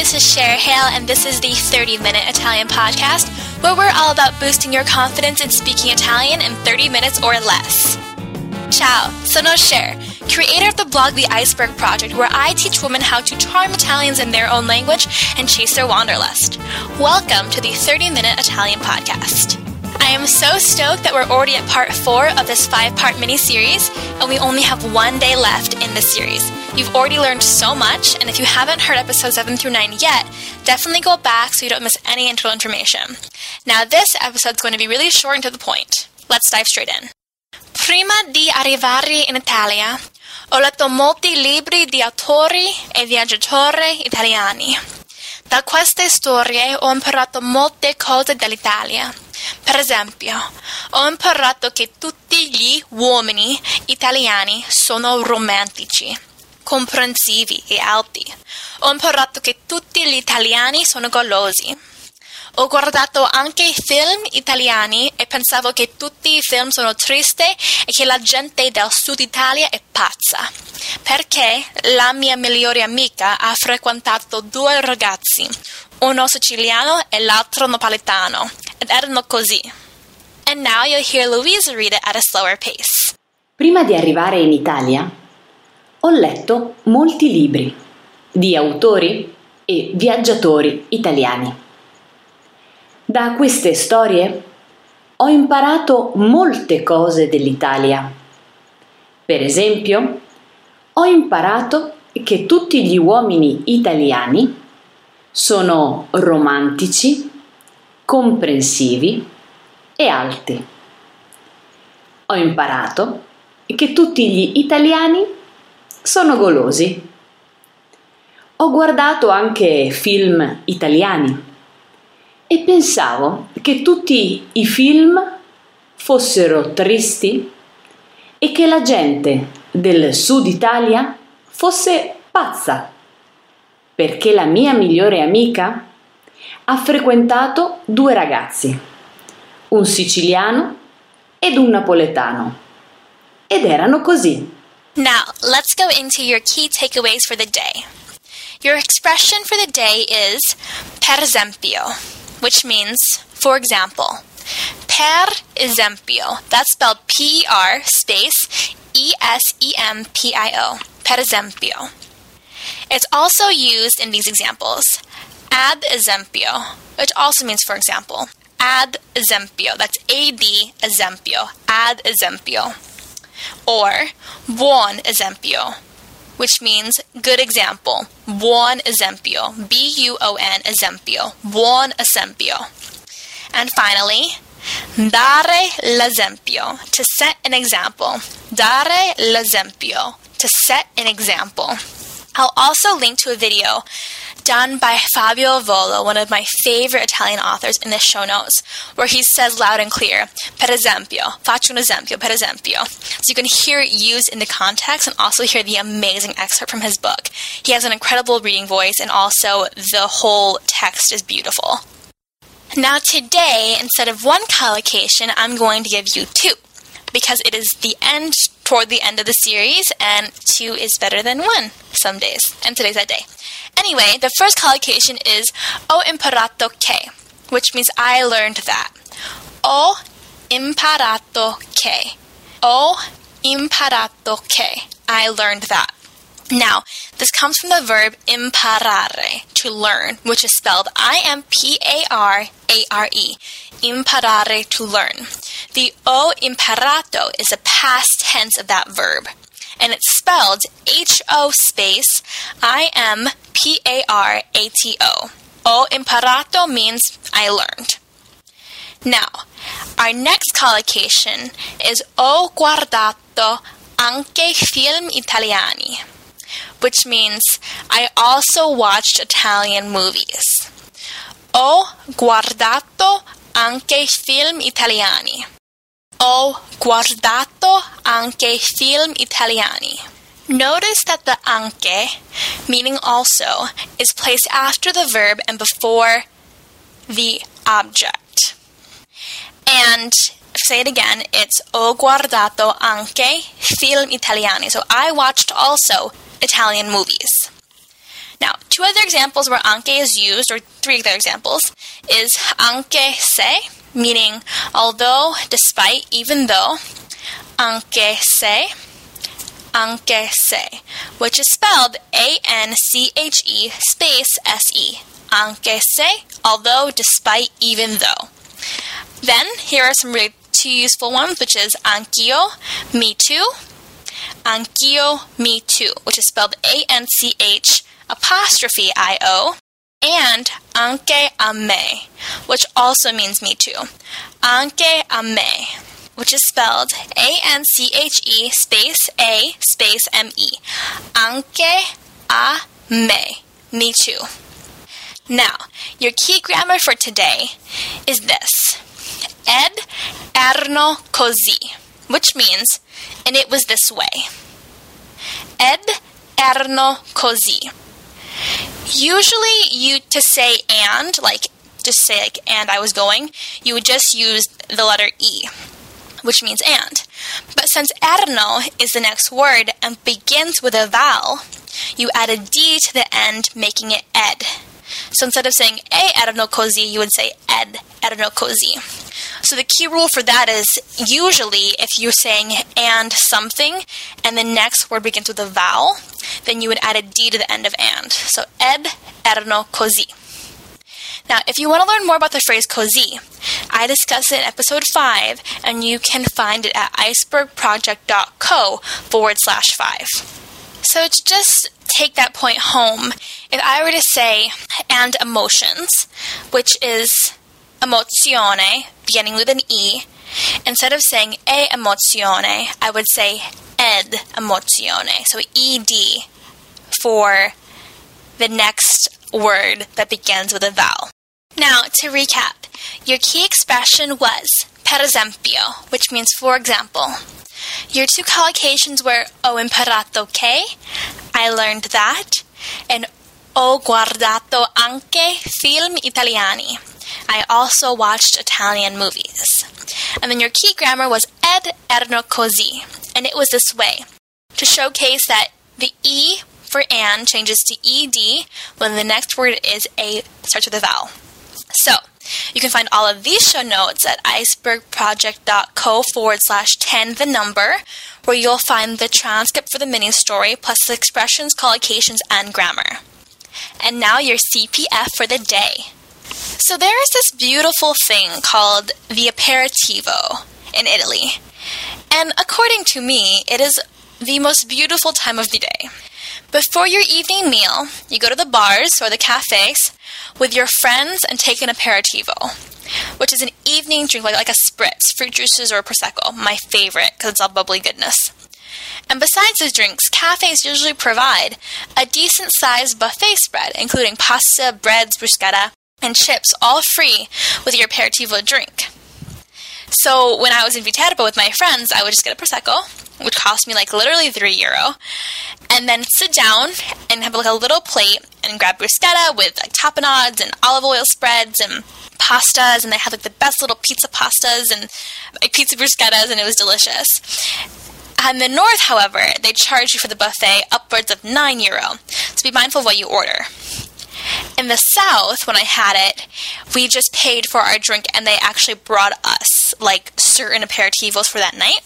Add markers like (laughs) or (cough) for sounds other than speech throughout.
this is Cher Hale, and this is the 30 Minute Italian Podcast, where we're all about boosting your confidence in speaking Italian in 30 minutes or less. Ciao, sono Cher, creator of the blog The Iceberg Project, where I teach women how to charm Italians in their own language and chase their wanderlust. Welcome to the 30 Minute Italian Podcast. I am so stoked that we're already at part four of this five part mini series, and we only have one day left in this series. You've already learned so much, and if you haven't heard episodes 7 through 9 yet, definitely go back so you don't miss any intro information. Now, this episode's going to be really short and to the point. Let's dive straight in. Prima di arrivare in Italia, ho letto molti libri di autori e viaggiatori italiani. Da queste storie ho imparato molte cose dell'Italia. Per esempio, ho imparato che tutti gli uomini italiani sono romantici, comprensivi e alti. Ho imparato che tutti gli italiani sono golosi. Ho guardato anche film italiani e pensavo che tutti i film sono tristi e che la gente del sud Italia è pazza. Perché la mia migliore amica ha frequentato due ragazzi, uno siciliano e l'altro napoletano, ed erano così. And now you'll hear Louise read it at a slower pace. Prima di arrivare in Italia, ho letto molti libri di autori e viaggiatori italiani. Da queste storie ho imparato molte cose dell'Italia. Per esempio, ho imparato che tutti gli uomini italiani sono romantici, comprensivi e alti. Ho imparato che tutti gli italiani sono golosi. Ho guardato anche film italiani e pensavo che tutti i film fossero tristi e che la gente del sud Italia fosse pazza, perché la mia migliore amica ha frequentato due ragazzi, un siciliano ed un napoletano, ed erano così. Now, let's go into your key takeaways for the day. Your expression for the day is per esempio. which means, for example, per esempio. That's spelled P E R space E S E M P I O. Per esempio. It's also used in these examples. Ad esempio, which also means for example. Ad esempio. That's A D esempio. Ad esempio. Or buon esempio, which means good example. Buon esempio. B U O N esempio. Buon esempio. And finally, dare l'esempio. To set an example. Dare l'esempio. To set an example. I'll also link to a video done by Fabio Volo, one of my favorite Italian authors, in the show notes, where he says loud and clear, per esempio, faccio un esempio, per esempio. So you can hear it used in the context and also hear the amazing excerpt from his book. He has an incredible reading voice, and also the whole text is beautiful. Now, today, instead of one collocation, I'm going to give you two because it is the end toward the end of the series, and two is better than one some days, and today's that day. Anyway, the first collocation is Ho imparato che, which means I learned that. Ho imparato che. Ho imparato che. I learned that. Now, this comes from the verb imparare, to learn, which is spelled I M P A R A R E. Imparare, to learn. The Ho imparato is a past tense of that verb and it's spelled H O space I M P A R A T O. Ho imparato means I learned. Now, our next collocation is Ho guardato anche film italiani, which means I also watched Italian movies. Ho guardato anche film italiani. Ho guardato anche film italiani. Notice that the anche, meaning also, is placed after the verb and before the object. And say it again, it's ho guardato anche film italiani. So I watched also Italian movies. Now, Two other examples where anche is used, or three other examples, is anche se, meaning although, despite, even though, anche se, anche se, which is spelled A N C H E space S E. Anche se, although, despite, even though. Then, here are some really two useful ones, which is anch'io, me too, anch'io, me too, which is spelled A N C H apostrophe I O, and anche a me, which also means me too. Anche a me, which is spelled A N C H E space A space M E. Anche a me, me too. Now, your key grammar for today is this Ed erno così, which means, and it was this way. Ed erano così. Usually, you to say and, like just say like and I was going, you would just use the letter e, which means and. But since erano is the next word and begins with a vowel, you add a d to the end, making it ed. So instead of saying e così, you would say ed così. So the key rule for that is usually if you're saying and something and the next word begins with a vowel, then you would add a d to the end of and. So ed così. Now, if you want to learn more about the phrase così, I discuss it in episode 5, and you can find it at icebergproject.co forward slash 5. So, to just take that point home, if I were to say and emotions, which is emozione, beginning with an E, instead of saying e emozione, I would say ed emozione. So ed for the next word that begins with a vowel. Now, to recap, your key expression was per esempio, which means for example. Your two collocations were oh, ho imparato che, I learned that, and ho guardato anche film italiani. I also watched Italian movies. And then your key grammar was ed erano così, and it was this way to showcase that the E for and changes to ed when the next word is a starts with a vowel. So, you can find all of these show notes at icebergproject.co forward slash 10 the number, where you'll find the transcript for the mini story plus the expressions, collocations, and grammar. And now your CPF for the day. So there is this beautiful thing called the aperitivo in Italy. And according to me, it is the most beautiful time of the day. Before your evening meal, you go to the bars or the cafes with your friends and take an aperitivo, which is an evening drink like, like a spritz, fruit juices, or prosecco. My favorite because it's all bubbly goodness. And besides the drinks, cafes usually provide a decent sized buffet spread, including pasta, breads, bruschetta, and chips, all free with your aperitivo drink. So when I was in Viterbo with my friends, I would just get a prosecco, which cost me like literally three euro, and then sit down and have like a little plate and grab bruschetta with like tapenades and olive oil spreads and pastas, and they had like the best little pizza pastas and like pizza bruschettas, and it was delicious. In the north, however, they charge you for the buffet upwards of 9 euro, so be mindful of what you order. In the south, when I had it, we just paid for our drink and they actually brought us like certain aperitivos for that night.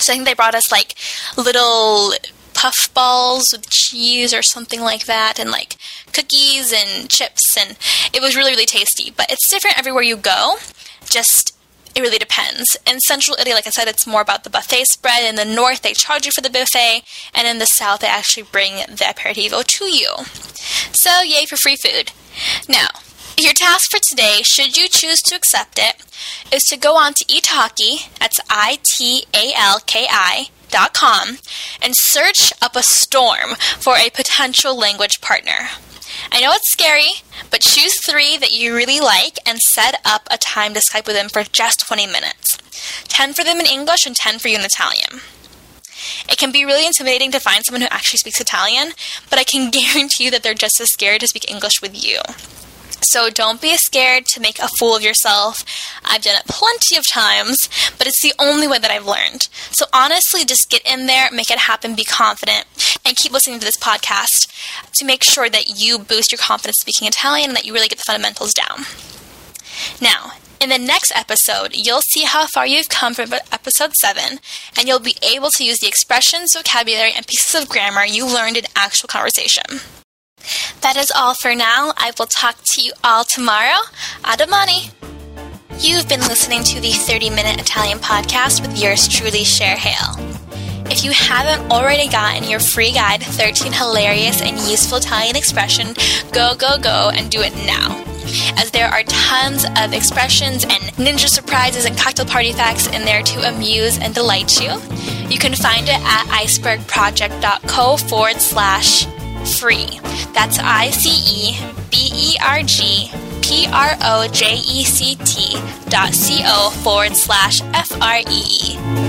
So I think they brought us like little puff balls with cheese or something like that, and like cookies and chips, and it was really, really tasty. But it's different everywhere you go. Just it really depends. In Central Italy, like I said, it's more about the buffet spread. In the north, they charge you for the buffet, and in the south, they actually bring the aperitivo to you. So, yay for free food. Now, your task for today, should you choose to accept it, is to go on to Italki, that's I T A L K I, dot com, and search up a storm for a potential language partner. I know it's scary, but choose three that you really like and set up a time to Skype with them for just 20 minutes 10 for them in English and 10 for you in Italian. It can be really intimidating to find someone who actually speaks Italian, but I can (laughs) guarantee you that they're just as scared to speak English with you. So don't be scared to make a fool of yourself. I've done it plenty of times, but it's the only way that I've learned. So honestly, just get in there, make it happen, be confident, and keep listening to this podcast to make sure that you boost your confidence speaking Italian and that you really get the fundamentals down. Now, in the next episode, you'll see how far you've come from episode 7, and you'll be able to use the expressions, vocabulary, and pieces of grammar you learned in actual conversation. That is all for now. I will talk to you all tomorrow. A domani. You've been listening to the 30 Minute Italian Podcast with yours truly, Cher Hale. If you haven't already gotten your free guide, 13 Hilarious and Useful Italian Expression, go, go, go and do it now. As there are tons of expressions and ninja surprises and cocktail party facts in there to amuse and delight you. You can find it at icebergproject.co forward slash free. That's I C E B E R G P R O J E C T dot C O forward slash F R E E.